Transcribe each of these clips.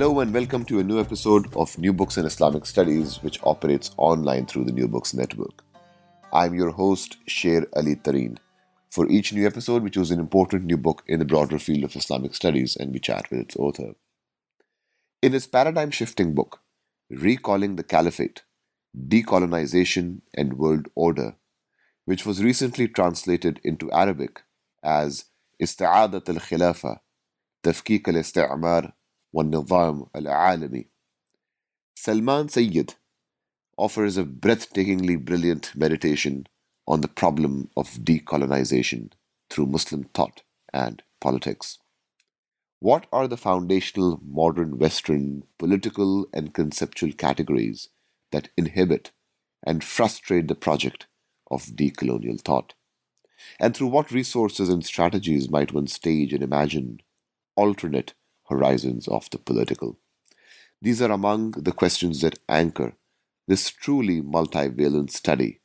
Hello and welcome to a new episode of New Books in Islamic Studies, which operates online through the New Books Network. I'm your host, Sher Ali Tareen. For each new episode, we choose an important new book in the broader field of Islamic studies and we chat with its author. In his paradigm shifting book, Recalling the Caliphate Decolonization and World Order, which was recently translated into Arabic as Ista'adat al Khilafa, Tafkik al والنظام العالمي. Salman Sayyid offers a breathtakingly brilliant meditation on the problem of decolonization through Muslim thought and politics. What are the foundational modern Western political and conceptual categories that inhibit and frustrate the project of decolonial thought? And through what resources and strategies might one stage and imagine alternate horizons of the political? These are among the questions that anchor this truly multivalent study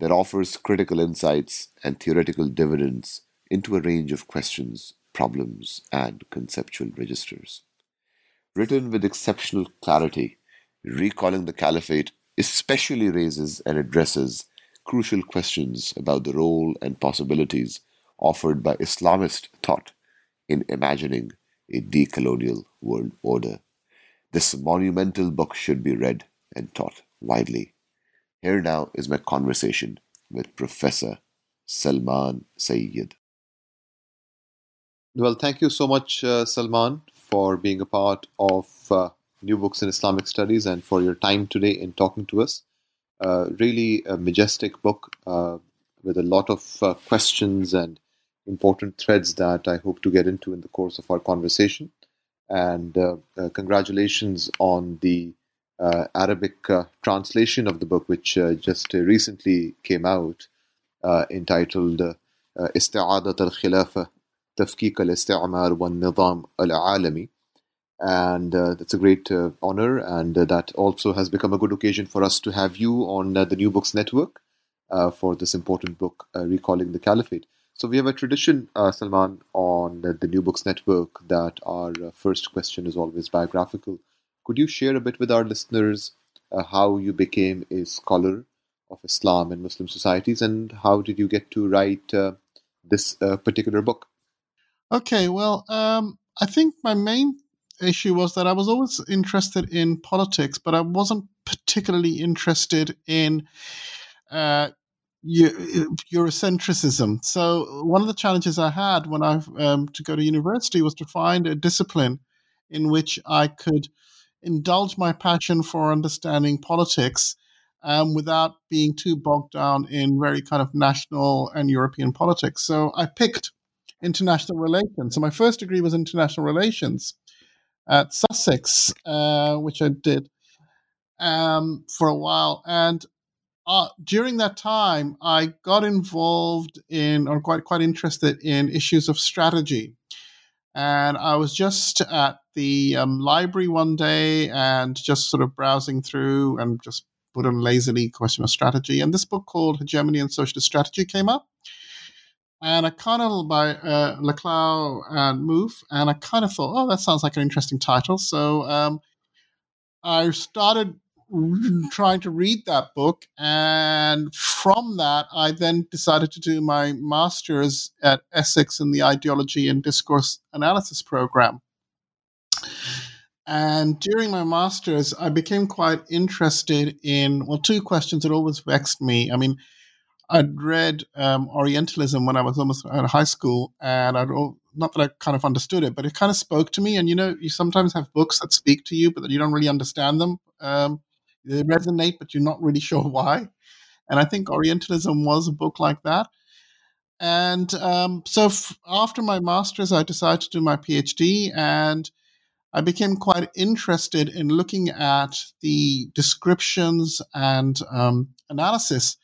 that offers critical insights and theoretical dividends into a range of questions, problems, and conceptual registers. Written with exceptional clarity, Recalling the Caliphate especially raises and addresses crucial questions about the role and possibilities offered by Islamist thought in imagining a decolonial world order. This monumental book should be read and taught widely. Here now is my conversation with Professor Salman Sayyid. Well, thank you so much, uh, Salman, for being a part of uh, New Books in Islamic Studies and for your time today in talking to us. Uh, really a majestic book uh, with a lot of uh, questions and important threads that I hope to get into in the course of our conversation. And uh, uh, congratulations on the uh, Arabic uh, translation of the book, which uh, just recently came out, entitled Isti'adat al Khilafah Tafkik al Isti'amar wa Nizam al Alami. And that's a great honor, and that also has become a good occasion for us to have you on the New Books Network. Uh, for this important book, uh, Recalling the Caliphate. So we have a tradition, uh, Salman, on the New Books Network that our uh, first question is always biographical. Could you share a bit with our listeners uh, how you became a scholar of Islam and Muslim societies, and how did you get to write this particular book? Okay, well, um, I think my main issue was that I was always interested in politics, but I wasn't particularly interested in uh, Eurocentrism. So one of the challenges I had when I um, to go to university was to find a discipline in which I could indulge my passion for understanding politics um, without being too bogged down in very kind of national and European politics. So I picked international relations. So my first degree was international relations at Sussex, uh, which I did um, for a while. And uh, during that time, I got involved in, or quite quite interested in issues of strategy. And I was just at the um, library one day and just sort of browsing through and just put on lazily question of strategy. And this book called Hegemony and Socialist Strategy came up and I kind of by uh, and Mouffe, and I kind of thought, oh, that sounds like an interesting title. So um, I started trying to read that book, and from that, I then decided to do my master's at Essex in the Ideology and Discourse Analysis program. And during my master's, I became quite interested in, well, two questions that always vexed me. I mean, I'd read um, Orientalism when I was almost in high school, and I'd not that I kind of understood it, but it kind of spoke to me. And you know, you sometimes have books that speak to you, but that you don't really understand them. Um, they resonate, but you're not really sure why. And I think Orientalism was a book like that. And um, so f- after my master's, I decided to do my PhD, and I became quite interested in looking at the descriptions and um, analysis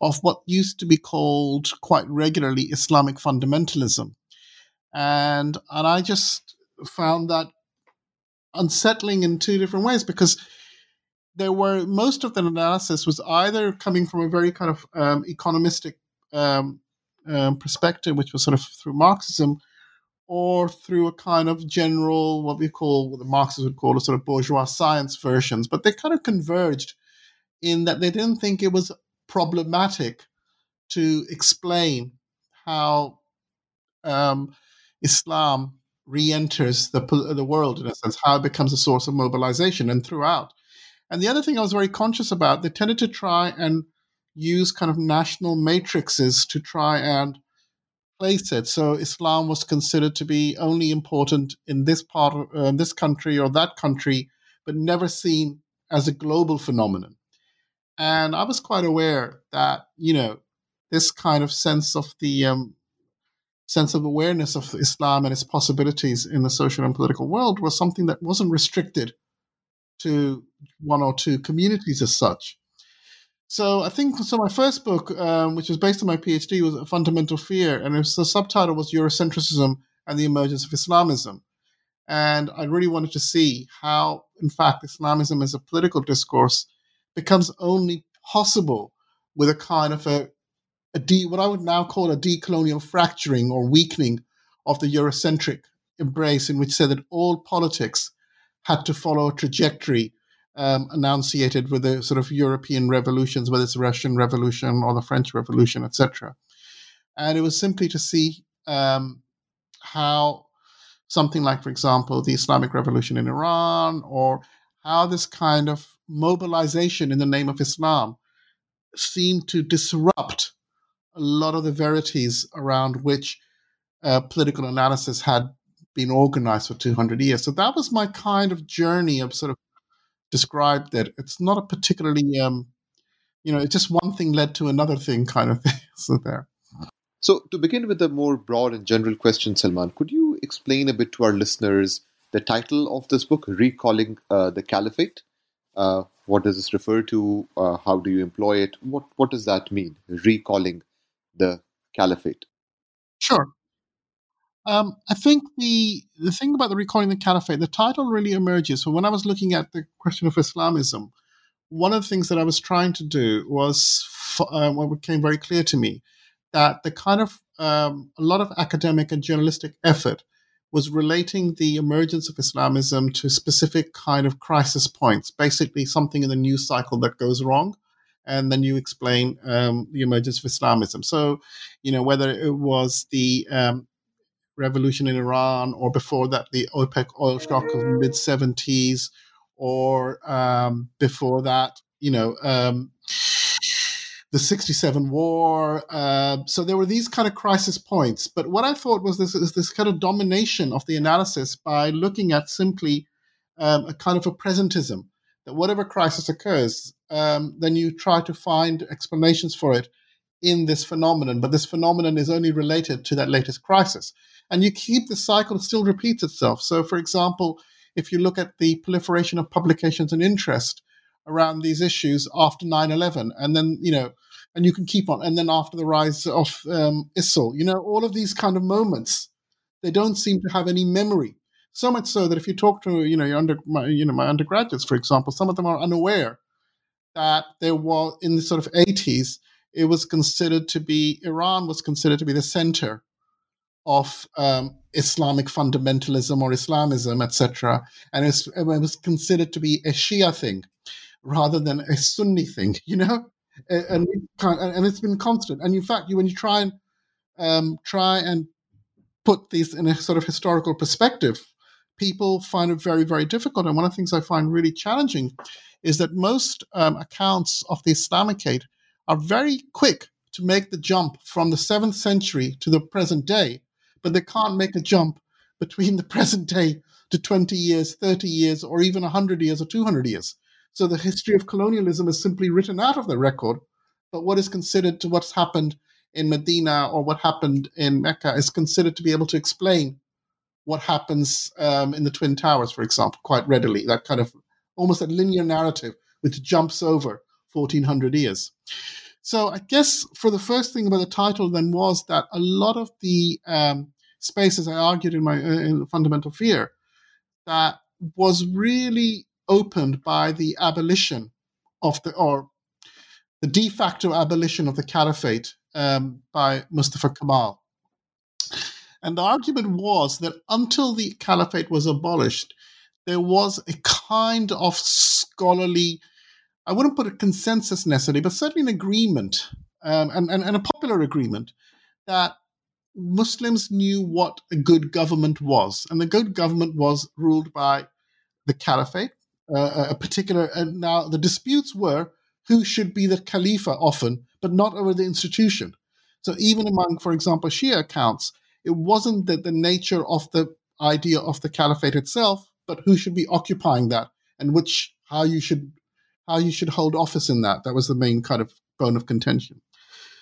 of what used to be called quite regularly Islamic fundamentalism. And, and I just found that unsettling in two different ways because there were most of the analysis was either coming from a very kind of um, economistic um, um, perspective, which was sort of through Marxism, or through a kind of general, what we call, what the Marxists would call a sort of bourgeois science versions, but they kind of converged in that they didn't think it was problematic to explain how um, Islam re-enters the the world in a sense, how it becomes a source of mobilization and throughout. And the other thing I was very conscious about, they tended to try and use kind of national matrices to try and place it. So Islam was considered to be only important in this part of uh, this country or that country, but never seen as a global phenomenon. And I was quite aware that you know this kind of sense of the um, sense of awareness of Islam and its possibilities in the social and political world was something that wasn't restricted to one or two communities as such. So I think so. My first book, um, which was based on my PhD, was a fundamental fear, and was, the subtitle was Eurocentrism and the Emergence of Islamism. And I really wanted to see how, in fact, Islamism as a political discourse becomes only possible with a kind of a a de, what I would now call a decolonial fracturing or weakening of the Eurocentric embrace, in which said that all politics had to follow a trajectory um, enunciated with the sort of European revolutions, whether it's the Russian Revolution or the French Revolution, etc. And it was simply to see um, how something like, for example, the Islamic Revolution in Iran, or how this kind of mobilization in the name of Islam seemed to disrupt a lot of the verities around which uh, political analysis had been organized for 200 years. So that was my kind of journey of sort of described that it's not a particularly, um, you know, it's just one thing led to another thing kind of thing. so there. So to begin with a more broad and general question, Salman, could you explain a bit to our listeners the title of this book, Recalling uh, the Caliphate? Uh, what does this refer to? Uh, how do you employ it? What what does that mean? Recalling the caliphate? Sure. Um, I think the the thing about the recalling the caliphate, the title really emerges. So when I was looking at the question of Islamism, one of the things that I was trying to do was uh, what became very clear to me that the kind of um, a lot of academic and journalistic effort was relating the emergence of Islamism to specific kind of crisis points, basically something in the news cycle that goes wrong and then you explain um, the emergence of Islamism. So, you know, whether it was the um, revolution in Iran or before that, the OPEC oil shock of mid 70s, or um, before that, you know, um, the 67 war. Uh, so there were these kind of crisis points. But what I thought was this is this kind of domination of the analysis by looking at simply um, a kind of a presentism that whatever crisis occurs, um, then you try to find explanations for it in this phenomenon. But this phenomenon is only related to that latest crisis. And you keep the cycle, still repeats itself. So, for example, if you look at the proliferation of publications and interest around these issues after 9 11, and then, you know, and you can keep on, and then after the rise of um, ISIL, you know, all of these kind of moments, they don't seem to have any memory. So much so that if you talk to you know your under my, you know my undergraduates, for example, some of them are unaware that there was in the sort of 80s it was considered to be Iran was considered to be the center of um, Islamic fundamentalism or Islamism, etc., and it was considered to be a Shia thing rather than a Sunni thing. You know, and and it's been constant. And in fact, you when you try and um, try and put these in a sort of historical perspective, people find it very, very difficult. And one of the things I find really challenging is that most um, accounts of the Islamicate are very quick to make the jump from the seventh century to the present day, but they can't make a jump between the present day to 20 years, 30 years, or even 100 years or 200 years. So the history of colonialism is simply written out of the record, but what is considered to what's happened in Medina or what happened in Mecca is considered to be able to explain what happens um, in the Twin Towers, for example, quite readily. That kind of almost a linear narrative which jumps over 1400 years. So I guess for the first thing about the title then was that a lot of the um, spaces I argued in my uh, in fundamental fear that was really opened by the abolition of the or the de facto abolition of the caliphate um, by Mustafa Kemal. And the argument was that until the caliphate was abolished, there was a kind of scholarly, I wouldn't put a consensus necessarily, but certainly an agreement um, and, and, and a popular agreement that Muslims knew what a good government was. And the good government was ruled by the caliphate, uh, a particular. And now the disputes were who should be the Khalifa often, but not over the institution. So even among, for example, Shia accounts, it wasn't that the nature of the idea of the caliphate itself, but who should be occupying that and which how you should how you should hold office in that. That was the main kind of bone of contention.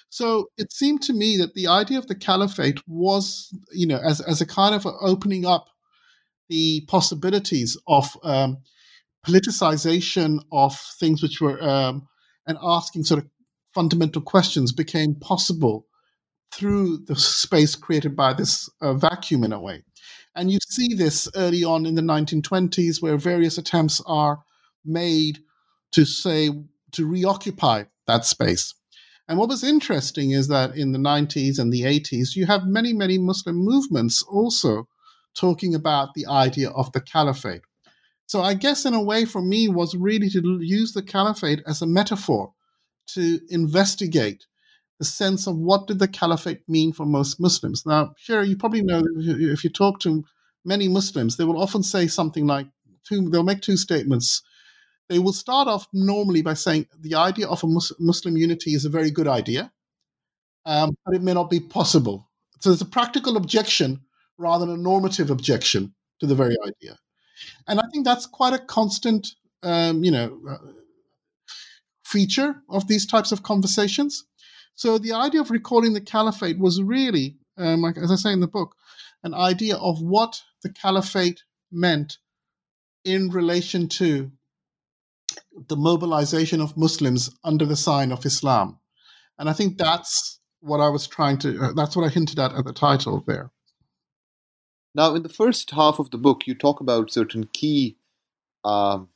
So it seemed to me that the idea of the caliphate was, you know, as, as a kind of opening up the possibilities of um, politicization of things which were um, and asking sort of fundamental questions became possible through the space created by this uh, vacuum in a way. And you see this early on in the 1920s where various attempts are made to say, to reoccupy that space. And what was interesting is that in the 90s and the 80s, you have many, many Muslim movements also talking about the idea of the caliphate. So I guess in a way for me was really to use the caliphate as a metaphor to investigate the sense of what did the caliphate mean for most Muslims. Now, Sherry, you probably know if you talk to many Muslims, they will often say something like they'll make two statements they will start off normally by saying the idea of a Muslim unity is a very good idea, um, but it may not be possible. So there's a practical objection rather than a normative objection to the very idea. And I think that's quite a constant, um, you know, uh, feature of these types of conversations. So the idea of recalling the caliphate was really, um, like, as I say in the book, an idea of what the caliphate meant in relation to the mobilization of Muslims under the sign of Islam. And I think that's what I was trying to, uh, that's what I hinted at at the title there. Now, in the first half of the book, you talk about certain key um,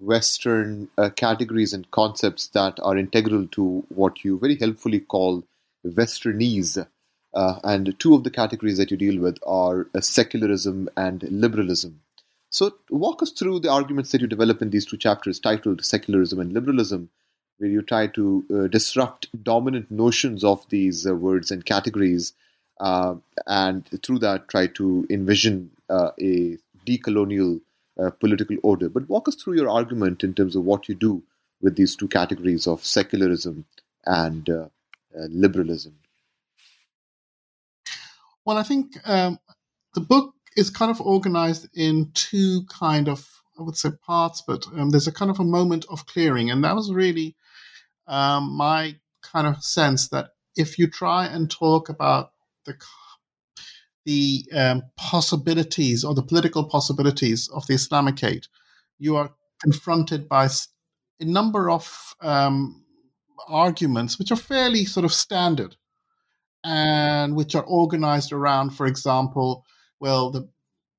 Western uh, categories and concepts that are integral to what you very helpfully call Westernese. Uh, and two of the categories that you deal with are uh, secularism and liberalism. So, walk us through the arguments that you develop in these two chapters titled Secularism and Liberalism, where you try to uh, disrupt dominant notions of these uh, words and categories, uh, and through that, try to envision uh, a decolonial uh, political order. But walk us through your argument in terms of what you do with these two categories of secularism and uh, liberalism. Well, I think um, the book is kind of organized in two kind of I would say parts, but um, there's a kind of a moment of clearing, and that was really um, my kind of sense that if you try and talk about the the um, possibilities or the political possibilities of the Islamicate, you are confronted by a number of um, arguments which are fairly sort of standard and which are organized around, for example, well, the,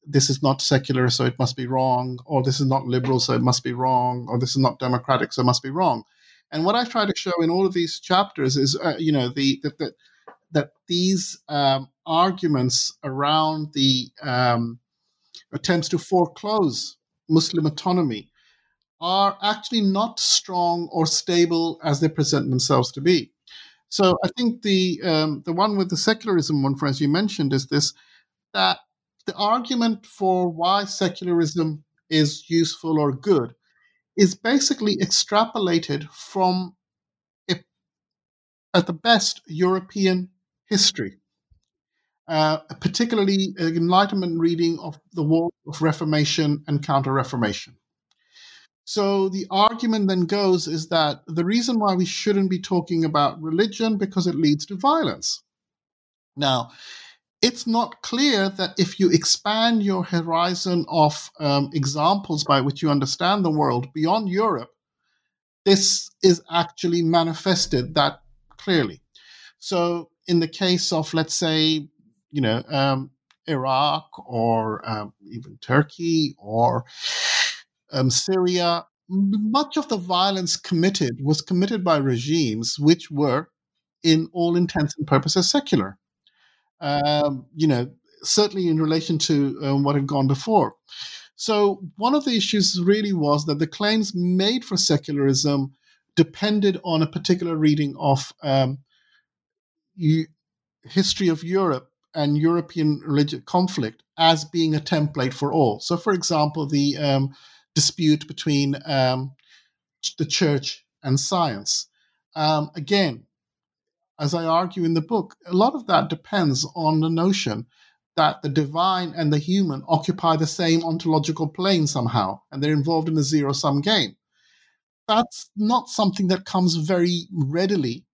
this is not secular, so it must be wrong, or this is not liberal, so it must be wrong, or this is not democratic, so it must be wrong. And what I try to show in all of these chapters is, uh, you know, the, the, the that these um, arguments around the um, attempts to foreclose Muslim autonomy are actually not strong or stable as they present themselves to be. So I think the um, the one with the secularism one, for as you mentioned, is this that the argument for why secularism is useful or good is basically extrapolated from, a, at the best, European history, uh, particularly Enlightenment reading of the War of Reformation and Counter Reformation. So the argument then goes is that the reason why we shouldn't be talking about religion because it leads to violence. Now, it's not clear that if you expand your horizon of um, examples by which you understand the world beyond Europe, this is actually manifested that clearly. So, in the case of, let's say, you know, um, Iraq or um, even Turkey or um, Syria, much of the violence committed was committed by regimes which were, in all intents and purposes, secular um, you know, certainly in relation to um, what had gone before. So, one of the issues really was that the claims made for secularism depended on a particular reading of um, history of Europe and European religious conflict as being a template for all. So, for example, the um, dispute between um, the church and science. Um, again, as I argue in the book, a lot of that depends on the notion that the divine and the human occupy the same ontological plane somehow, and they're involved in a zero sum game. That's not something that comes very readily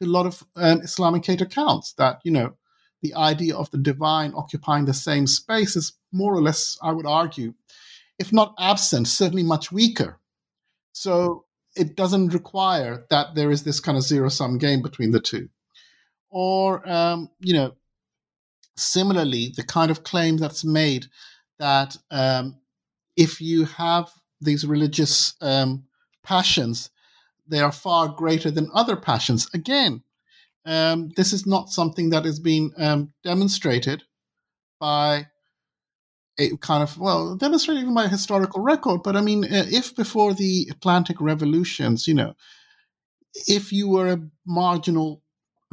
to a lot of um, Islamic accounts. That, you know, the idea of the divine occupying the same space is more or less, I would argue, if not absent, certainly much weaker. So it doesn't require that there is this kind of zero sum game between the two. Or, um, you know, similarly, the kind of claim that's made that um, if you have these religious um, passions, they are far greater than other passions. Again, um, this is not something that is being um, demonstrated by a kind of well demonstrated even by historical record. But I mean, uh, if before the Atlantic revolutions, you know, if you were a marginal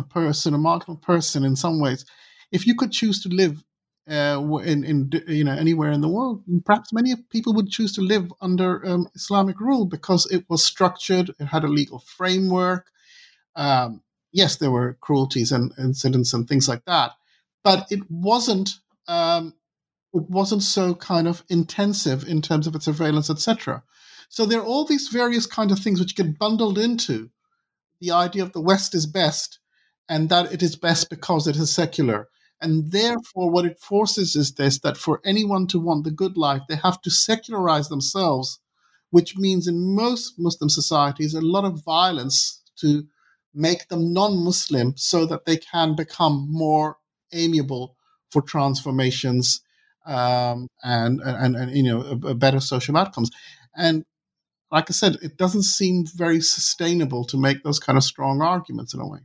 person, a marginal person in some ways, if you could choose to live uh, in, in you know anywhere in the world, perhaps many people would choose to live under um, Islamic rule because it was structured, it had a legal framework. Um, yes, there were cruelties and incidents and things like that, but it wasn't um, it wasn't so kind of intensive in terms of its surveillance, etc. So there are all these various kind of things which get bundled into the idea of the West is best, and that it is best because it is secular. And therefore, what it forces is this that for anyone to want the good life, they have to secularize themselves, which means in most Muslim societies, a lot of violence to make them non Muslim so that they can become more amiable for transformations um, and, and, and, you know, a, a better social outcomes. And like I said, it doesn't seem very sustainable to make those kind of strong arguments in a way.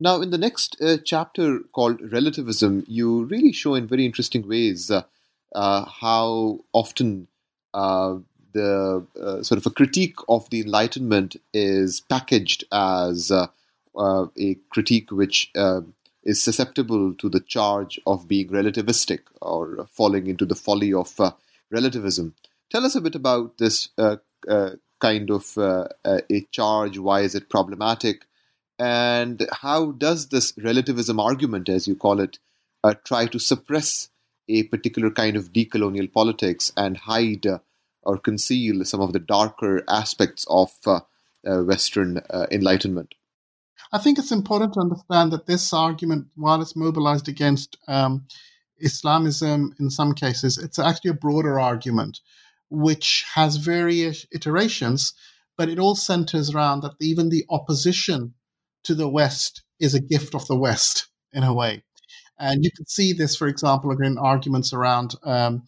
Now, in the next uh, chapter called Relativism, you really show in very interesting ways uh, uh, how often uh, the uh, sort of a critique of the Enlightenment is packaged as uh, a critique which is susceptible to the charge of being relativistic or falling into the folly of relativism. Tell us a bit about this kind of a charge. Why is it problematic? And how does this relativism argument, as you call it, uh, try to suppress a particular kind of decolonial politics and hide uh, or conceal some of the darker aspects of uh, uh Western uh, Enlightenment? I think it's important to understand that this argument, while it's mobilized against um, Islamism in some cases, it's actually a broader argument which has various iterations, but it all centers around that even the opposition to the West is a gift of the West in a way. And you can see this, for example, in arguments around um,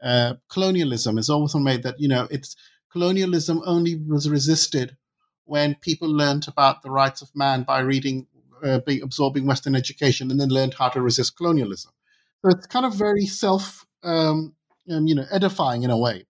uh, colonialism. It's often made that you know it's colonialism only was resisted when people learned about the rights of man by reading, uh, absorbing Western education, and then learned how to resist colonialism. So it's kind of very self, um, um, you know, edifying in a way.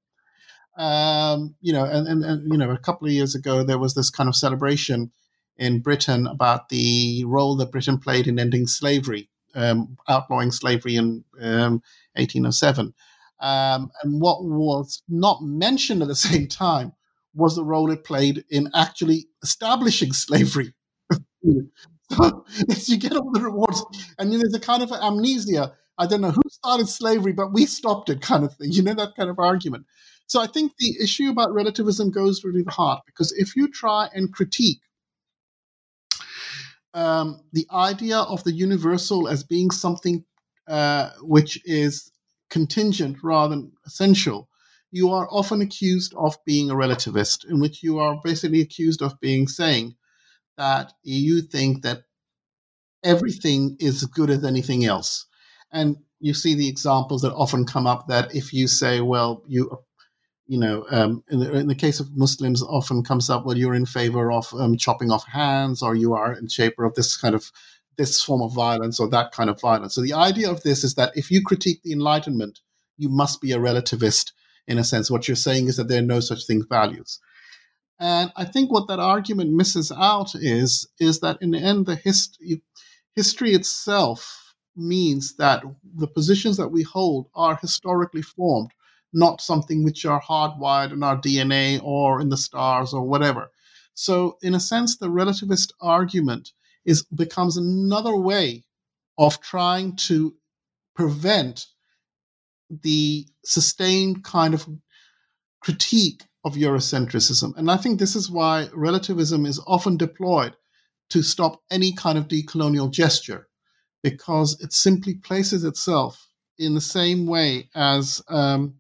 Um, you know, and, and, and you know, a couple of years ago there was this kind of celebration in Britain about the role that Britain played in ending slavery, um, outlawing slavery in um, 1807. Um, and what was not mentioned at the same time was the role it played in actually establishing slavery. so you get all the rewards, and know, there's a kind of amnesia. I don't know who started slavery, but we stopped it, kind of thing. You know that kind of argument. So I think the issue about relativism goes really the heart because if you try and critique um, the idea of the universal as being something uh, which is contingent rather than essential, you are often accused of being a relativist, in which you are basically accused of being saying that you think that everything is as good as anything else. And you see the examples that often come up that if you say, well, you you know, um, in, the, in, the, case of Muslims, often comes up, well, you're in favor of um, chopping off hands, or you are in favor of this kind of this form of violence or that kind of violence. So the idea of this is that if you critique the Enlightenment, you must be a relativist in a sense. What you're saying is that there are no such thing values. And I think what that argument misses out is is that in the end, the history history itself means that the positions that we hold are historically formed, not something which are hardwired in our DNA or in the stars or whatever. So, in a sense, the relativist argument is becomes another way of trying to prevent the sustained kind of critique of Eurocentrism. And I think this is why relativism is often deployed to stop any kind of decolonial gesture, because it simply places itself in the same way as um,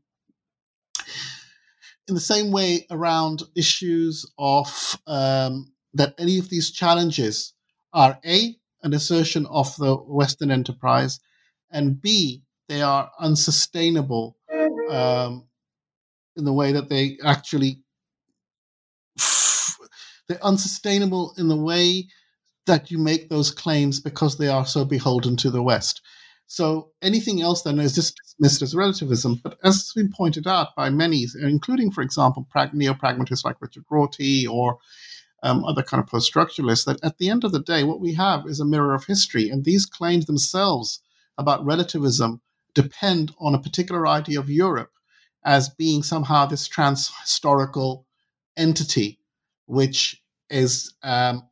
in the same way around issues of um, that any of these challenges are a an assertion of the Western enterprise, and b they are unsustainable um, in the way that they actually they're unsustainable in the way that you make those claims because they are so beholden to the West. So anything else then is just dismissed as relativism. But as has been pointed out by many, including, for example, neo-pragmatists like Richard Rorty or um, other kind of post-structuralists, that at the end of the day, what we have is a mirror of history, and these claims themselves about relativism depend on a particular idea of Europe as being somehow this trans historical entity, which is um,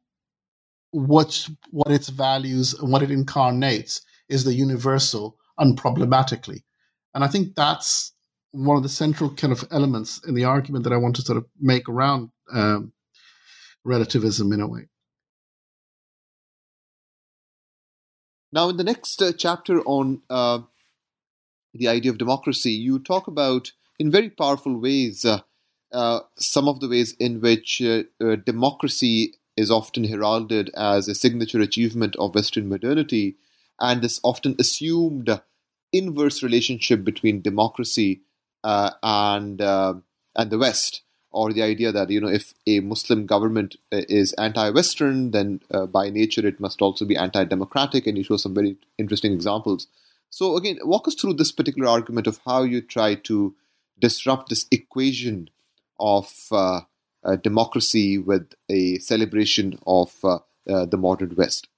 what what its values and what it incarnates is the universal unproblematically, and I think that's one of the central kind of elements in the argument that I want to sort of make around um, relativism in a way. Now, in the next uh, chapter on uh, the idea of democracy, you talk about in very powerful ways uh, uh, some of the ways in which uh, uh, democracy is often heralded as a signature achievement of Western modernity, and this often assumed inverse relationship between democracy uh, and uh, and the West, or the idea that you know if a Muslim government is anti-Western, then by nature it must also be anti-democratic, and you show some very interesting examples. So again, walk us through this particular argument of how you try to disrupt this equation of uh, uh, democracy with a celebration of uh, uh, the modern West?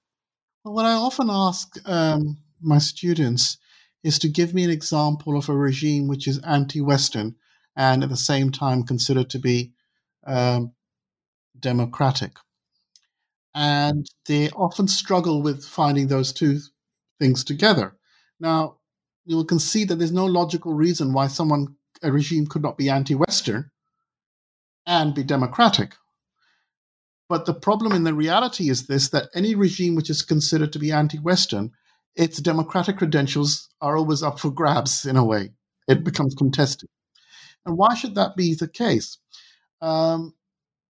what I often ask um, my students is to give me an example of a regime which is anti Western and at the same time considered to be um, democratic. And they often struggle with finding those two things together. Now, you will concede that there's no logical reason why someone, a regime, could not be anti Western and be democratic. But the problem in the reality is this that any regime which is considered to be anti Western, its democratic credentials are always up for grabs in a way. It becomes contested. And why should that be the case? Um,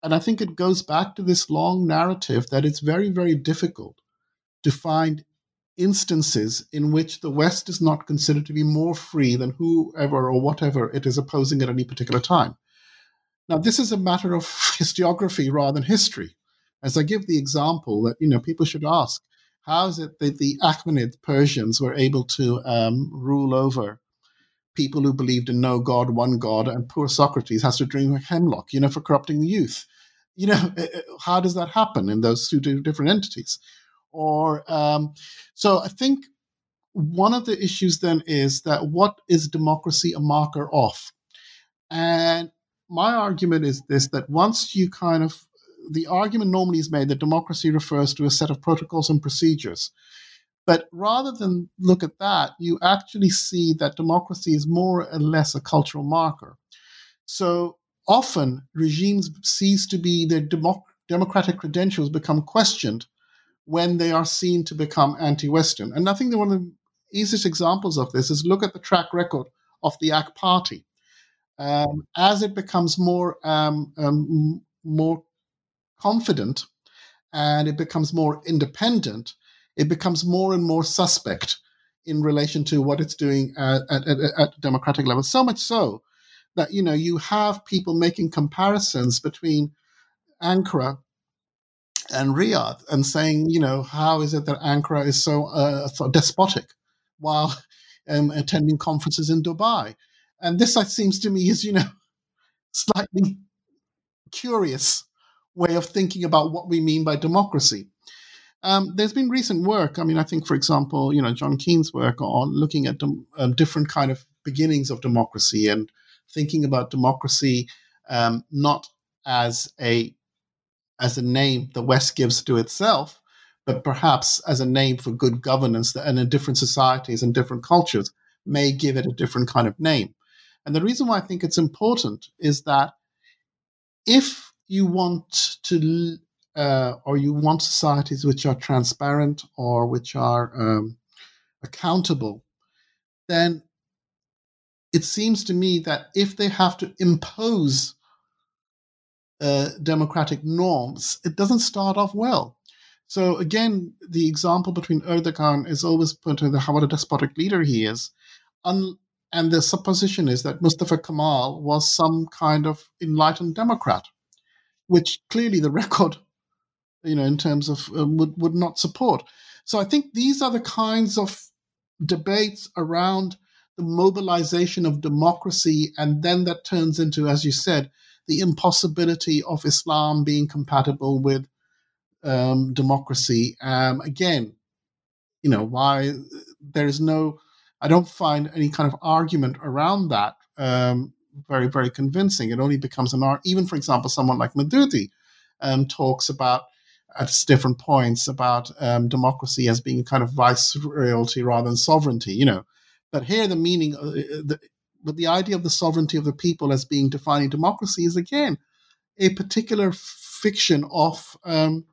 and I think it goes back to this long narrative that it's very, very difficult to find instances in which the West is not considered to be more free than whoever or whatever it is opposing at any particular time. Now, this is a matter of historiography rather than history. As I give the example that, you know, people should ask, how is it that the Achaemenid Persians were able to um, rule over people who believed in no God, one God, and poor Socrates has to drink hemlock, you know, for corrupting the youth? You know, how does that happen in those two different entities? Or, um, so I think one of the issues then is that what is democracy a marker of? And my argument is this that once you kind of the argument normally is made that democracy refers to a set of protocols and procedures. But rather than look at that, you actually see that democracy is more or less a cultural marker. So often regimes cease to be their democ- democratic credentials become questioned when they are seen to become anti-Western. And I think one of the easiest examples of this is look at the track record of the AK Party um, as it becomes more um, um, more confident and it becomes more independent, it becomes more and more suspect in relation to what it's doing at, at, at, at democratic level. So much so that you know you have people making comparisons between Ankara and Riyadh and saying, you know, how is it that Ankara is so, uh, so despotic while um, attending conferences in Dubai? And this, seems to me, is, you know, slightly curious way of thinking about what we mean by democracy. Um, there's been recent work. I mean, I think, for example, you know, John Keane's work on looking at um, different kind of beginnings of democracy and thinking about democracy um, not as a as a name the West gives to itself, but perhaps as a name for good governance that, and in different societies and different cultures may give it a different kind of name. And the reason why I think it's important is that if you want to, uh, or you want societies which are transparent or which are um, accountable, then it seems to me that if they have to impose uh, democratic norms, it doesn't start off well. So again, the example between Erdogan is always put in the how what a despotic leader he is, Un- and the supposition is that Mustafa Kemal was some kind of enlightened democrat, which clearly the record, you know, in terms of uh, would would not support. So I think these are the kinds of debates around the mobilization of democracy, and then that turns into, as you said, the impossibility of Islam being compatible with um, democracy. Um, again, you know, why there is no, I don't find any kind of argument around that um, very, very convincing. It only becomes an art. Even, for example, someone like Maududi um, talks about at different points about um, democracy as being kind of viceroyalty rather than sovereignty, you know. But here, the meaning, uh, the, but the idea of the sovereignty of the people as being defining democracy is again a particular fiction of um,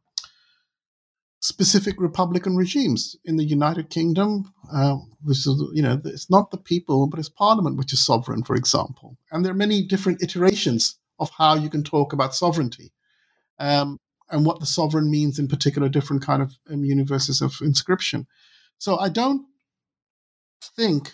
specific republican regimes in the United Kingdom, uh, which is, you know, it's not the people, but it's Parliament which is sovereign, for example. And there are many different iterations of how you can talk about sovereignty um, and what the sovereign means in particular different kind of um, universes of inscription. So I don't think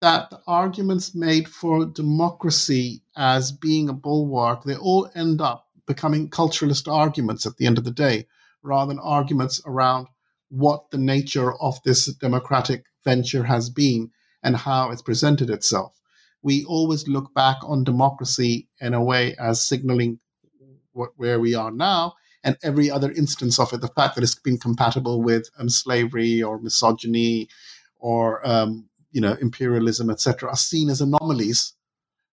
that the arguments made for democracy as being a bulwark, they all end up becoming culturalist arguments at the end of the day, rather than arguments around what the nature of this democratic venture has been and how it's presented itself. We always look back on democracy in a way as signaling what, where we are now, and every other instance of it, the fact that it's been compatible with um, slavery or misogyny or um, you know imperialism, etc., are seen as anomalies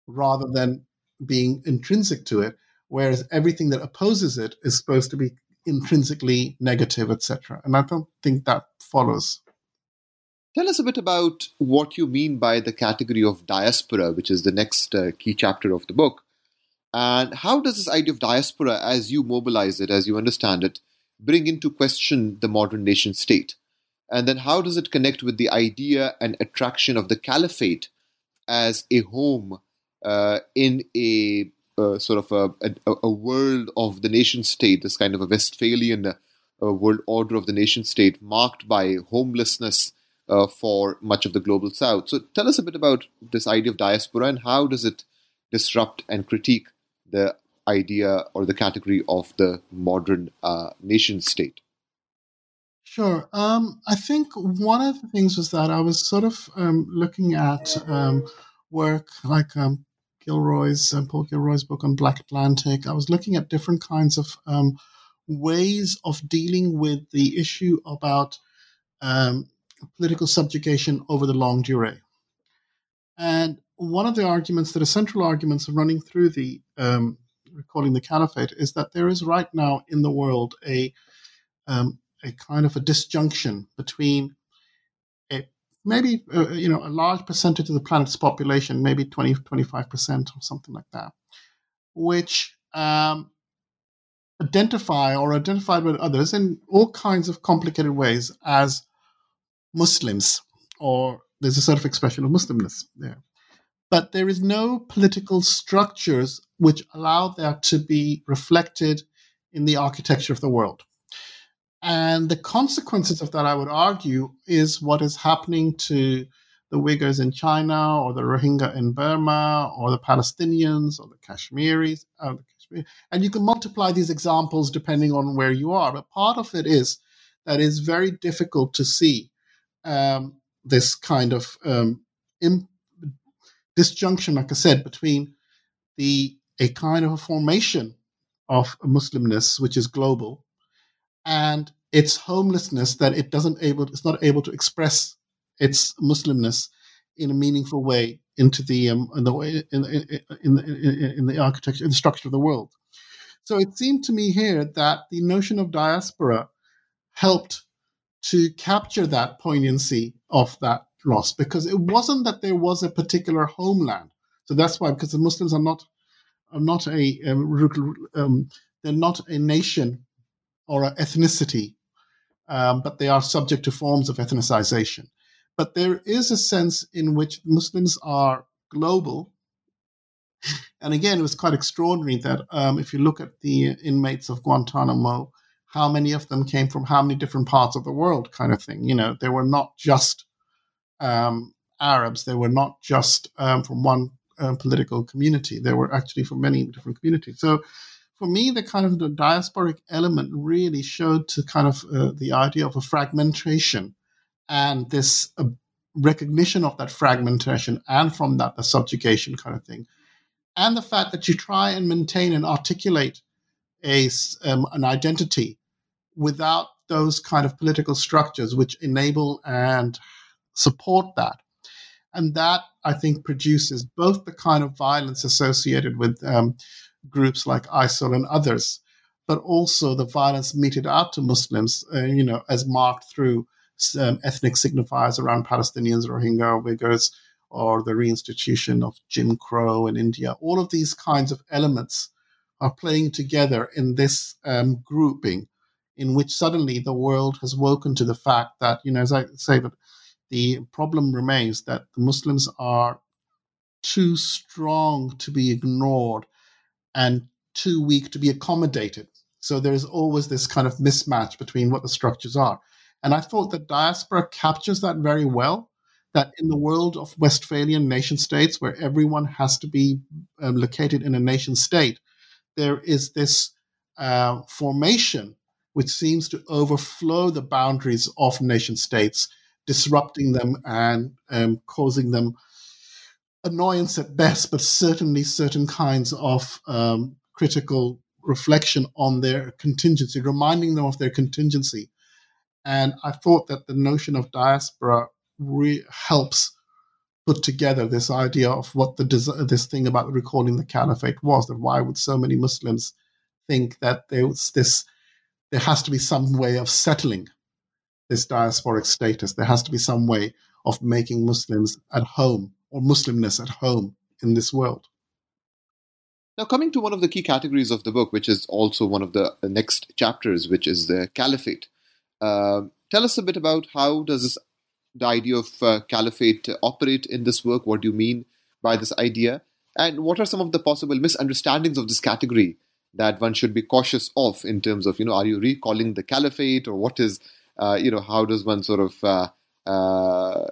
rather than being intrinsic to it. Whereas everything that opposes it is supposed to be intrinsically negative, etc. And I don't think that follows. Tell us a bit about what you mean by the category of diaspora, which is the next uh, key chapter of the book. And how does this idea of diaspora, as you mobilize it, as you understand it, bring into question the modern nation state? And then how does it connect with the idea and attraction of the caliphate as a home uh, in a uh, sort of a, a, a, world of the nation state, this kind of a Westphalian uh, world order of the nation state marked by homelessness uh, for much of the global south. So tell us a bit about this idea of diaspora and how does it disrupt and critique the idea or the category of the modern uh, nation state? Sure. Um, I think one of the things was that I was sort of um, looking at um, work like um, Gilroy's, uh, Paul Gilroy's book on Black Atlantic. I was looking at different kinds of um, ways of dealing with the issue about um, political subjugation over the longue durée. And one of the arguments that are central arguments running through the recalling the caliphate is that there is right now in the world a um, a kind of a disjunction between a maybe uh, you know a large percentage of the planet's population, maybe 20, 25 percent or something like that, which um, identify or identified with others in all kinds of complicated ways as Muslims, or there's a sort of expression of Muslimness there. But there is no political structures which allow that to be reflected in the architecture of the world. And the consequences of that, I would argue, is what is happening to the Uyghurs in China or the Rohingya in Burma or the Palestinians or the Kashmiris, uh, And you can multiply these examples depending on where you are. But part of it is that it's very difficult to see um, this kind of um, imp- disjunction, like I said, between the a kind of a formation of Muslimness, which is global, and its homelessness that it doesn't able it's not able to express its Muslimness in a meaningful way into the um, in the way in, in, in, in the architecture in the structure of the world. So it seemed to me here that the notion of diaspora helped to capture that poignancy of that loss because it wasn't that there was a particular homeland. So that's why because the Muslims are not are not a um, um, they're not a nation or an ethnicity, um, but they are subject to forms of ethnicization. But there is a sense in which Muslims are global. And again, it was quite extraordinary that um, if you look at the inmates of Guantanamo, how many of them came from how many different parts of the world, kind of thing. You know, they were not just um, Arabs, they were not just um, from one uh, political community. They were actually from many different communities. So for me, the kind of the diasporic element really showed to kind of uh, the idea of a fragmentation and this uh, recognition of that fragmentation and from that the subjugation kind of thing. And the fact that you try and maintain and articulate a um, an identity without those kind of political structures which enable and support that. And that i think produces both the kind of violence associated with um, groups like isil and others but also the violence meted out to muslims uh, you know as marked through um, ethnic signifiers around Palestinians, Rohingya, Uyghurs, or the reinstitution of Jim Crow in India. All of these kinds of elements are playing together in this um, grouping in which suddenly the world has woken to the fact that, you know, as I say, but the problem remains that the Muslims are too strong to be ignored and too weak to be accommodated. So there's always this kind of mismatch between what the structures are. And I thought that diaspora captures that very well. That in the world of Westphalian nation states, where everyone has to be um, located in a nation state, there is this uh, formation which seems to overflow the boundaries of nation states, disrupting them and um, causing them annoyance at best, but certainly certain kinds of um, critical reflection on their contingency, reminding them of their contingency and I thought that the notion of diaspora re- helps put together this idea of what the this thing about recalling the caliphate was. That why would so many Muslims think that there was this? There has to be some way of settling this diasporic status. There has to be some way of making Muslims at home or Muslimness at home in this world. Now, coming to one of the key categories of the book, which is also one of the next chapters, which is the caliphate. Uh, tell us a bit about how does this the idea of uh, caliphate operate in this work? What do you mean by this idea? And what are some of the possible misunderstandings of this category that one should be cautious of in terms of, you know, are you recalling the caliphate or what is, uh, you know, how does one sort of uh, uh,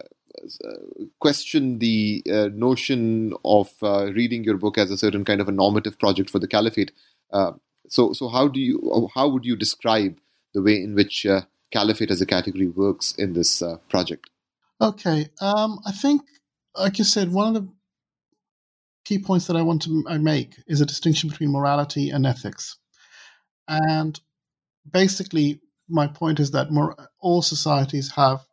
question the uh, notion of reading your book as a certain kind of a normative project for the caliphate? so, so how do you, how would you describe the way in which caliphate as a category works in this uh, project? Okay, um, I think, like you said, one of the key points that I want to make is a distinction between morality and ethics. And basically, my point is that all societies have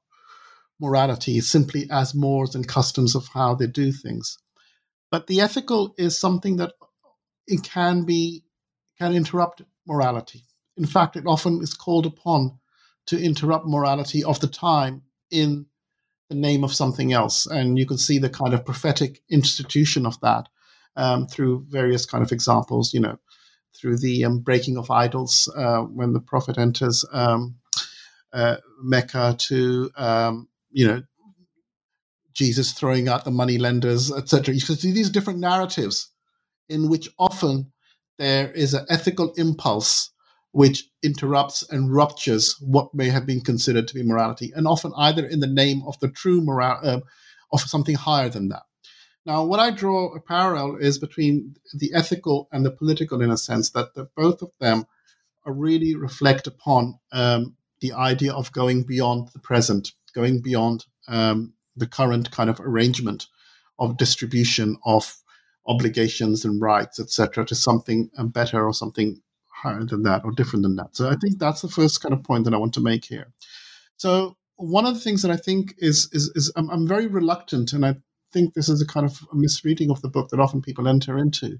morality simply as mores and customs of how they do things. But the ethical is something that it can be can interrupt morality. In fact, it often is called upon to interrupt morality of the time in the name of something else. And you can see the kind of prophetic institution of that um, through various kind of examples, you know, through the um, breaking of idols uh, when the prophet enters um, uh, Mecca to, um, you know, Jesus throwing out the money lenders, etc. You can see these different narratives in which often there is an ethical impulse which interrupts and ruptures what may have been considered to be morality, and often either in the name of the true moral uh, of something higher than that. Now, what I draw a parallel is between the ethical and the political, in a sense that the, both of them are really reflect upon um, the idea of going beyond the present, going beyond um, the current kind of arrangement of distribution of obligations and rights, etc., to something better or something higher than that or different than that. So I think that's the first kind of point that I want to make here. So one of the things that I think is is, is I'm, I'm very reluctant, and I think this is a kind of misreading of the book that often people enter into,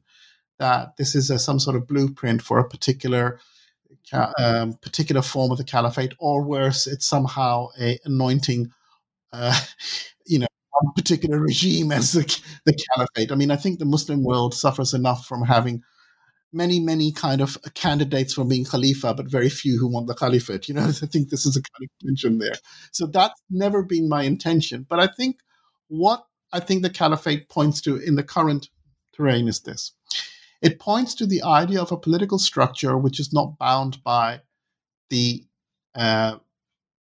that this is a, some sort of blueprint for a particular um, particular form of the caliphate, or worse, it's somehow a anointing, uh, you know, one particular regime as the, the caliphate. I mean, I think the Muslim world suffers enough from having many, many kind of candidates for being Khalifa, but very few who want the Caliphate. You know, I think this is a kind of tension there. So that's never been my intention. But I think what I think the Caliphate points to in the current terrain is this it points to the idea of a political structure which is not bound by the uh,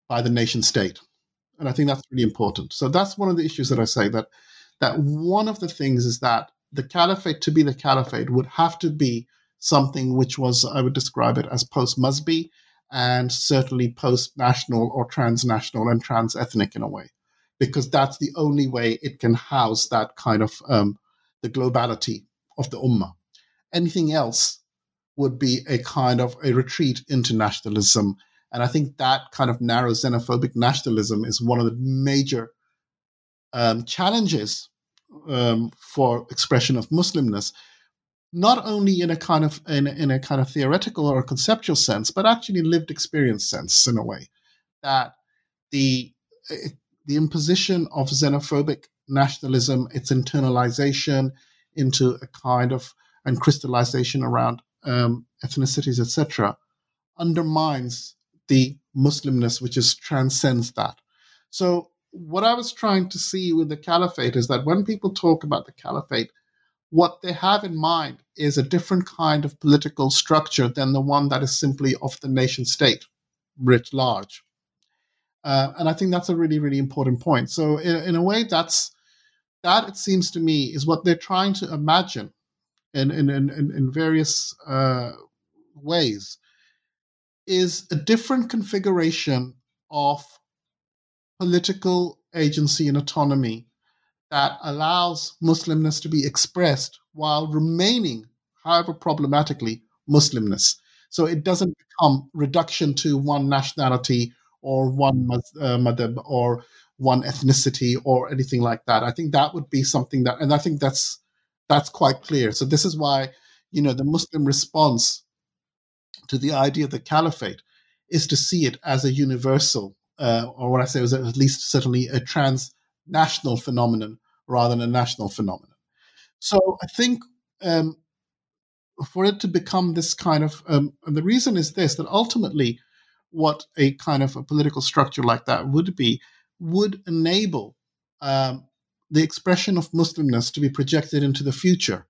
by the nation state, and I think that's really important. So that's one of the issues that I say that that one of the things is that the caliphate to be the caliphate would have to be something which was I would describe it as post Musbi and certainly post national or transnational and trans ethnic in a way, because that's the only way it can house that kind of um, the globality of the ummah anything else would be a kind of a retreat into nationalism. And I think that kind of narrow xenophobic nationalism is one of the major um, challenges um, for expression of Muslimness, not only in a kind of in, in a kind of theoretical or conceptual sense, but actually lived experience sense in a way that the the imposition of xenophobic nationalism, its internalization into a kind of and crystallization around um, ethnicities, etc., undermines the Muslimness, which is transcends that. So, what I was trying to see with the caliphate is that when people talk about the caliphate, what they have in mind is a different kind of political structure than the one that is simply of the nation state, writ large. Uh, and I think that's a really, really important point. So, in, in a way, that's that it seems to me is what they're trying to imagine in, in, in, in various uh, ways is a different configuration of political agency and autonomy that allows Muslimness to be expressed while remaining, however problematically, Muslimness. So it doesn't become reduction to one nationality or one uh, madhab or one ethnicity or anything like that. I think that would be something that, and I think that's that's quite clear. So this is why, you know, the Muslim response to the idea of the caliphate is to see it as a universal, uh, or what I say was at least certainly a transnational phenomenon rather than a national phenomenon. So I think um, for it to become this kind of, um, and the reason is this that ultimately, what a kind of a political structure like that would be would enable um, the expression of Muslimness to be projected into the future.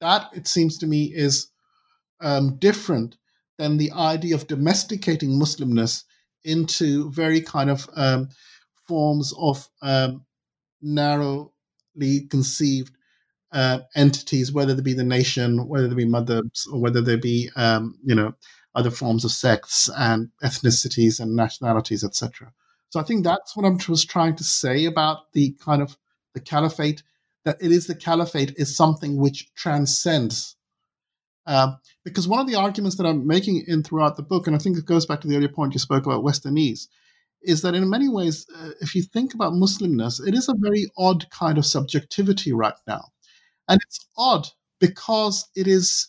That, it seems to me, is um, different than the idea of domesticating Muslimness into very kind of um, forms of um, narrowly conceived uh, entities, whether they be the nation, whether they be madhabs, or whether they be, um, you know, other forms of sects and ethnicities and nationalities, etc. So I think that's what I'm was trying to say about the kind of the caliphate, that it is the caliphate is something which transcends. Um, because one of the arguments that I'm making in throughout the book, and I think it goes back to the earlier point you spoke about Westernness, is that in many ways, uh, if you think about Muslimness, it is a very odd kind of subjectivity right now. And it's odd because it is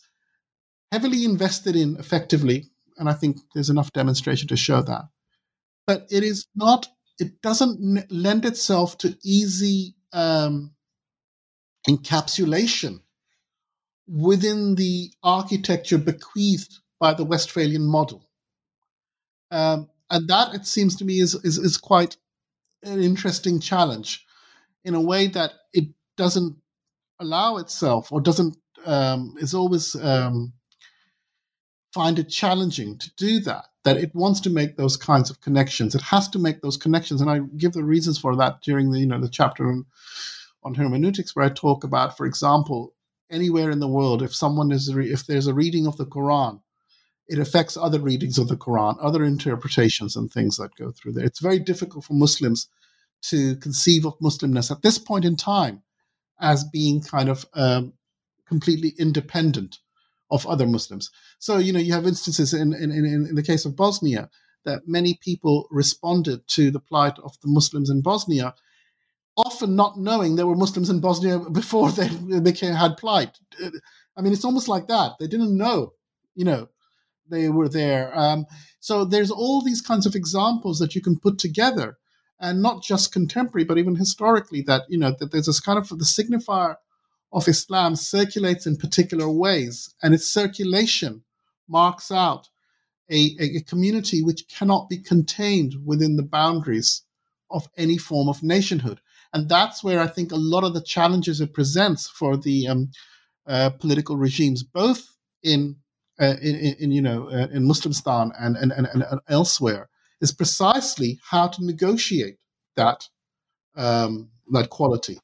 heavily invested in effectively, and I think there's enough demonstration to show that. But it is not, it doesn't lend itself to easy um, encapsulation within the architecture bequeathed by the Westphalian model. Um, and that, it seems to me, is, is, is quite an interesting challenge in a way that it doesn't allow itself or doesn't, um, is always um, find it challenging to do that that it wants to make those kinds of connections. It has to make those connections, and I give the reasons for that during the you know the chapter on on hermeneutics where I talk about, for example, anywhere in the world, if someone is re- if there's a reading of the Quran, it affects other readings of the Quran, other interpretations and things that go through there. It's very difficult for Muslims to conceive of Muslimness at this point in time as being kind of um, completely independent of other Muslims. So, you know, you have instances in, in, in, in the case of Bosnia that many people responded to the plight of the Muslims in Bosnia often not knowing there were Muslims in Bosnia before they became had plight. I mean, it's almost like that. They didn't know, you know, they were there. Um, so there's all these kinds of examples that you can put together, and not just contemporary, but even historically. That you know that there's this kind of the signifier of Islam circulates in particular ways, and its circulation marks out a, a, community which cannot be contained within the boundaries of any form of nationhood. And that's where I think a lot of the challenges it presents for the um, uh, political regimes, both in, uh, in, in, you know uh, in Muslimistan and, and, and, and, elsewhere, is precisely how to negotiate that um, that quality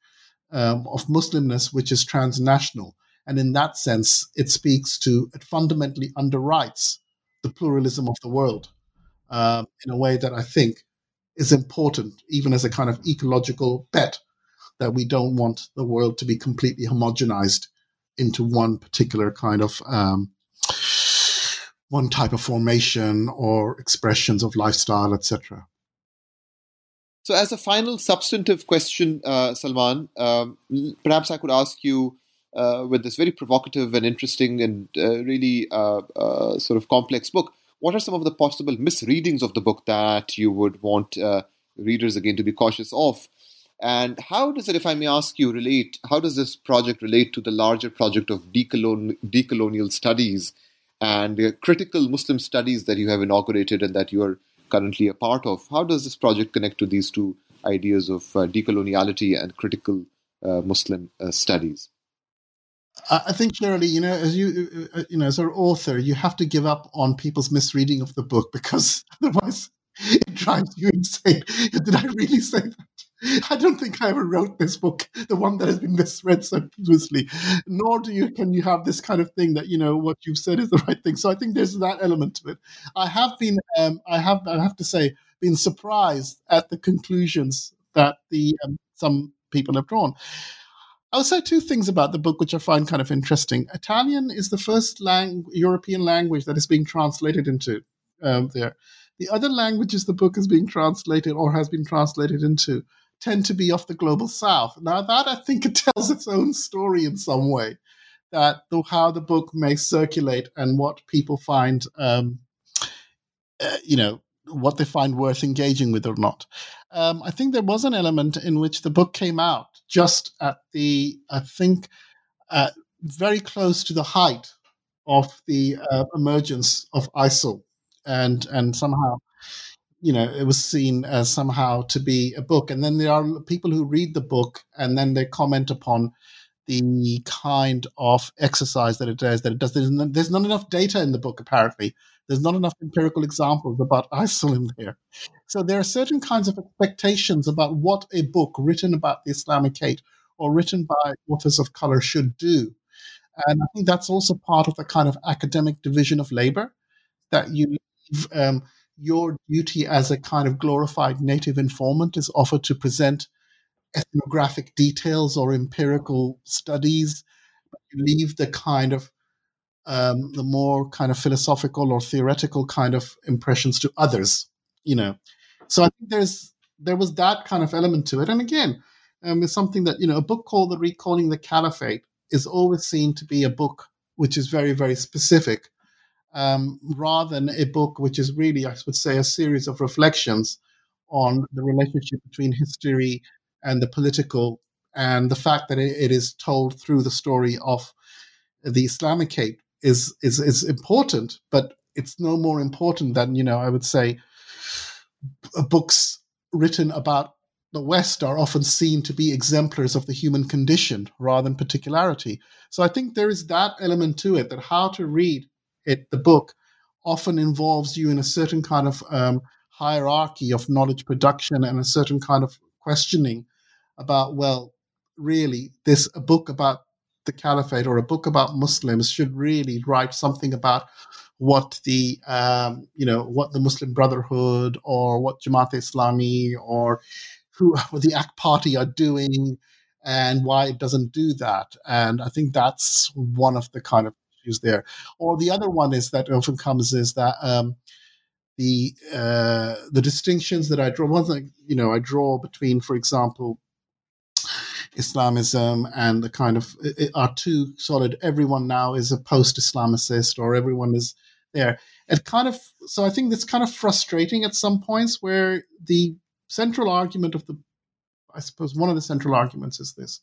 um, of Muslimness, which is transnational. And in that sense, it speaks to, it fundamentally underwrites the pluralism of the world um, in a way that I think is important, even as a kind of ecological bet that we don't want the world to be completely homogenized into one particular kind of um, one type of formation or expressions of lifestyle, etc. So, as a final substantive question, uh, Salman, um, perhaps I could ask you uh, with this very provocative and interesting and uh, really uh, uh, sort of complex book what are some of the possible misreadings of the book that you would want uh, readers again to be cautious of? And how does it, if I may ask you, relate? How does this project relate to the larger project of decolon- decolonial studies and critical Muslim studies that you have inaugurated and that you are currently a part of? How does this project connect to these two ideas of uh, decoloniality and critical uh, Muslim uh, studies? I think, Sher Ali, you know, as you, uh, you know, as an author, you have to give up on people's misreading of the book because otherwise it drives you insane. Did I really say that? I don't think I ever wrote this book, the one that has been misread so confusedly. Nor do you can you have this kind of thing that you know what you've said is the right thing. So I think there's that element to it. I have been, um, I have, I have to say, been surprised at the conclusions that the um, some people have drawn. I'll say two things about the book which I find kind of interesting. Italian is the first lang- European language that is being translated into um, there. The other languages the book is being translated or has been translated into tend to be of the global south. Now, that I think it tells its own story in some way, that the, how the book may circulate and what people find, um, uh, you know, what they find worth engaging with or not. Um, I think there was an element in which the book came out just at the, I think, uh, very close to the height of the uh, emergence of ISIL, and and somehow, you know, it was seen as somehow to be a book. And then there are people who read the book and then they comment upon the kind of exercise that it does. That it does. There's, there's not enough data in the book apparently there's not enough empirical examples about ISIL in there. So there are certain kinds of expectations about what a book written about the Islamicate or written by authors of color should do. And I think that's also part of the kind of academic division of labor that you leave um, your duty as a kind of glorified native informant is offered to present ethnographic details or empirical studies. You leave the kind of um, the more kind of philosophical or theoretical kind of impressions to others, you know. So I think there's there was that kind of element to it, and again, um, it's something that you know a book called "The Recalling the Caliphate" is always seen to be a book which is very very specific, um, rather than a book which is really, I would say, a series of reflections on the relationship between history and the political, and the fact that it, it is told through the story of the Islamicate is is is important, but it's no more important than you know. I would say books written about the West are often seen to be exemplars of the human condition rather than particularity. So I think there is that element to it that how to read it, the book, often involves you in a certain kind of um, hierarchy of knowledge production and a certain kind of questioning about well really this a book about the caliphate or a book about Muslims should really write something about what the um, you know what the Muslim Brotherhood or what Jamaat Islami or who the AK Party are doing and why it doesn't do that. And I think that's one of the kind of issues there. Or the other one is that often comes is that um, the uh, the distinctions that I draw. One thing you know I draw between, for example, Islamism and the kind of it, are too solid. Everyone now is a post-Islamicist, or everyone is there. It kind of so I think it's kind of frustrating at some points where the central argument of the, I suppose one of the central arguments is this,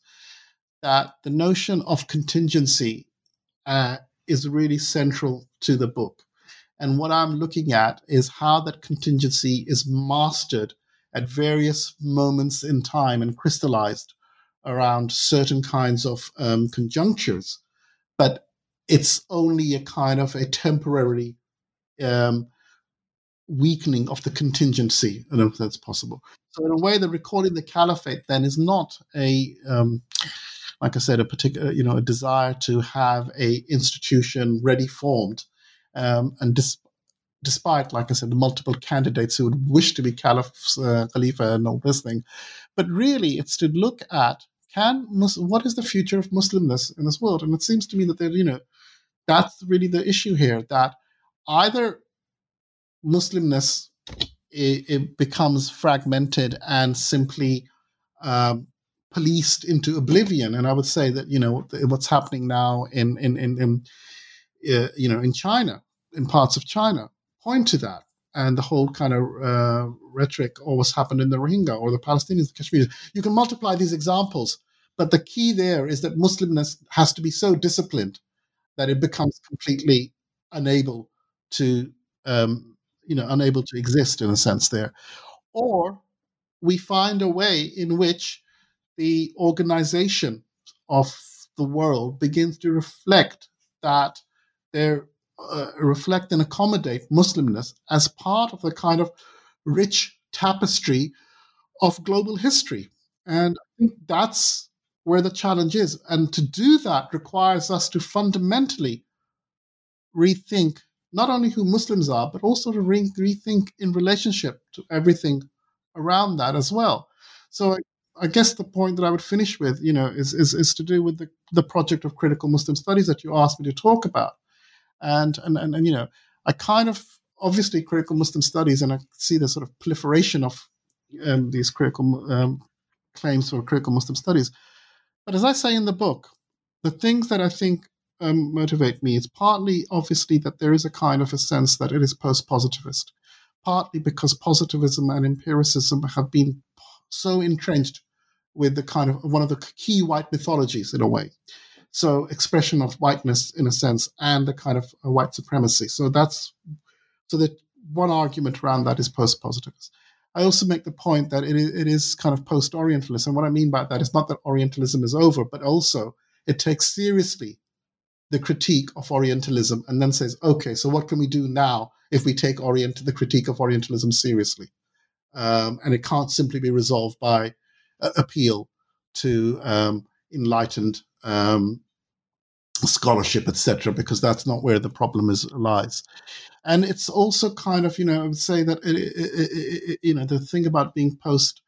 that the notion of contingency uh, is really central to the book. And what I'm looking at is how that contingency is mastered at various moments in time and crystallized around certain kinds of um, conjunctures. But it's only a kind of a temporary um, weakening of the contingency, and if that's possible. So, in a way, the recalling the caliphate then is not a, um, like I said, a particular, you know, a desire to have a institution ready formed, um, and dis- despite, like I said, the multiple candidates who would wish to be caliph, uh, Khalifa, and all this thing, but really, it's to look at can what is the future of Muslimness in this world, and it seems to me that you know, that's really the issue here that either Muslimness it, it becomes fragmented and simply um, policed into oblivion. And I would say that you know what's happening now in in in, in uh, you know in China, in parts of China, point to that. And the whole kind of uh, rhetoric, or what's happened in the Rohingya or the Palestinians, the Kashmiris. You can multiply these examples, but the key there is that Muslimness has to be so disciplined that it becomes completely unable to um, you know unable to exist in a sense there or we find a way in which the organization of the world begins to reflect that they uh, reflect and accommodate muslimness as part of the kind of rich tapestry of global history and i think that's where the challenge is and to do that requires us to fundamentally rethink not only who Muslims are, but also to re- rethink in relationship to everything around that as well. So I, guess the point that I would finish with, you know, is is, is to do with the, the project of critical Muslim studies that you asked me to talk about. And, and, and, and you know, I kind of obviously critical Muslim studies, and I see the sort of proliferation of um, these critical um, claims for critical Muslim studies. But as I say in the book, the things that I think um, motivate me is partly obviously that there is a kind of a sense that it is post positivist, partly because positivism and empiricism have been so entrenched with the kind of one of the key white mythologies in a way. So, expression of whiteness in a sense, and the kind of white supremacy. So, that's so that one argument around that is post positivist. I also make the point that it is, it is kind of post Orientalist. And what I mean by that is not that Orientalism is over, but also it takes seriously the critique of Orientalism and then says, okay, so what can we do now if we take Orient the critique of Orientalism seriously? Um, and it can't simply be resolved by uh, appeal to um, enlightened um, scholarship, etc., because that's not where the problem is lies. And it's also kind of, you know, I would say that it, it, it, you know the thing about being post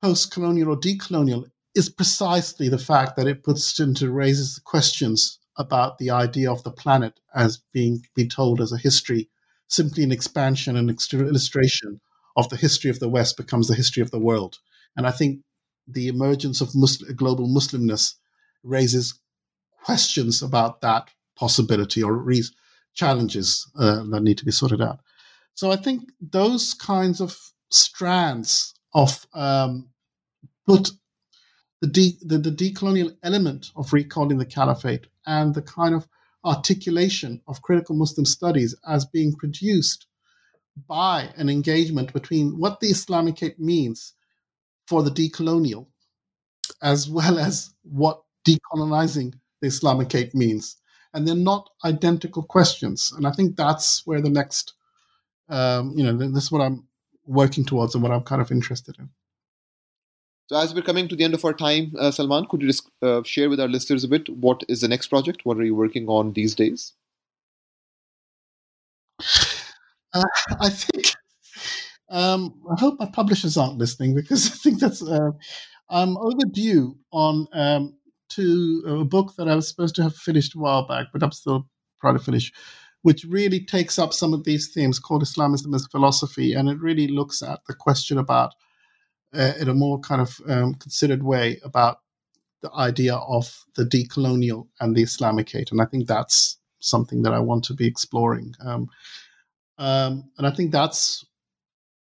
post colonial or decolonial is precisely the fact that it puts into raises questions about the idea of the planet as being being told as a history, simply an expansion and illustration of the history of the West becomes the history of the world. And I think the emergence of Muslim, global Muslimness raises questions about that possibility or re- challenges uh, that need to be sorted out. So I think those kinds of strands of um, put the, de- the, the decolonial element of recalling the caliphate and the kind of articulation of critical Muslim studies as being produced by an engagement between what the Islamicate means for the decolonial, as well as what decolonizing the Islamicate means. And they're not identical questions. And I think that's where the next, um, you know, this is what I'm working towards and what I'm kind of interested in. So, as we're coming to the end of our time, uh, Salman, could you just uh, share with our listeners a bit what is the next project? What are you working on these days? Uh, I think um, I hope my publishers aren't listening because I think that's uh, I'm overdue on um, to a book that I was supposed to have finished a while back, but I'm still trying to finish, which really takes up some of these themes called Islamism as philosophy, and it really looks at the question about uh, in a more kind of um, considered way about the idea of the decolonial and the Islamicate, and I think that's something that I want to be exploring. Um, um, and I think that's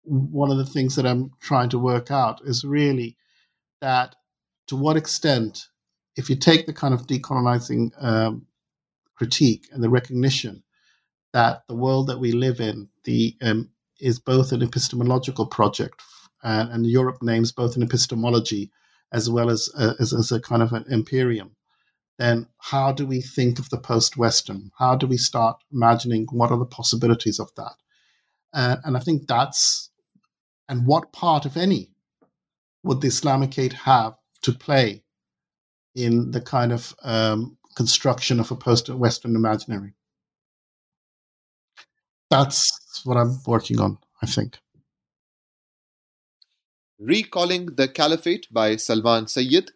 one of the things that I'm trying to work out is really that to what extent, if you take the kind of decolonizing um, critique and the recognition that the world that we live in the um, is both an epistemological project, and, and, Europe names both an epistemology as well as, uh, as, as a kind of an imperium. Then how do we think of the post-Western? How do we start imagining what are the possibilities of that? Uh, and I think that's and what part, if any, would the Islamicate have to play in the kind of um, construction of a post Western imaginary? That's what I'm working on, I think. Recalling the Caliphate by Salman Sayyid,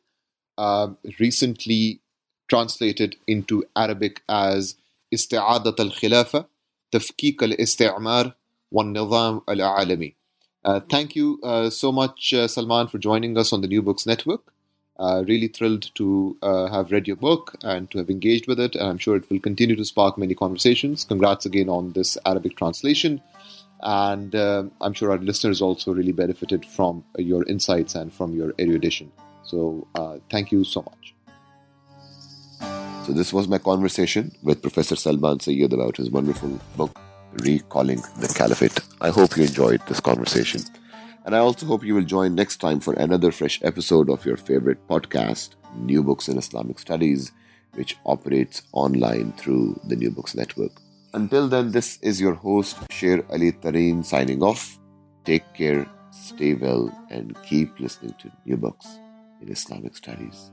uh, recently translated into Arabic as Isti'adat al Khilafah, Tafkik al Isti'mar, wa Nizam al Alami uh, thank you uh, so much, uh, Salman, for joining us on the New Books Network. Uh, really thrilled to uh, have read your book and to have engaged with it, and I'm sure it will continue to spark many conversations. Congrats again on this Arabic translation, and uh, I'm sure our listeners also really benefited from your insights and from your erudition. So, thank you so much. So, this was my conversation with Professor Salman Sayyid about his wonderful book, recalling the caliphate. I hope you enjoyed this conversation. And I also hope you will join next time for another fresh episode of your favorite podcast, New Books in Islamic Studies, which operates online through the New Books Network. Until then, this is your host, Sher Ali Tareen, signing off. Take care, stay well, and keep listening to New Books in Islamic Studies.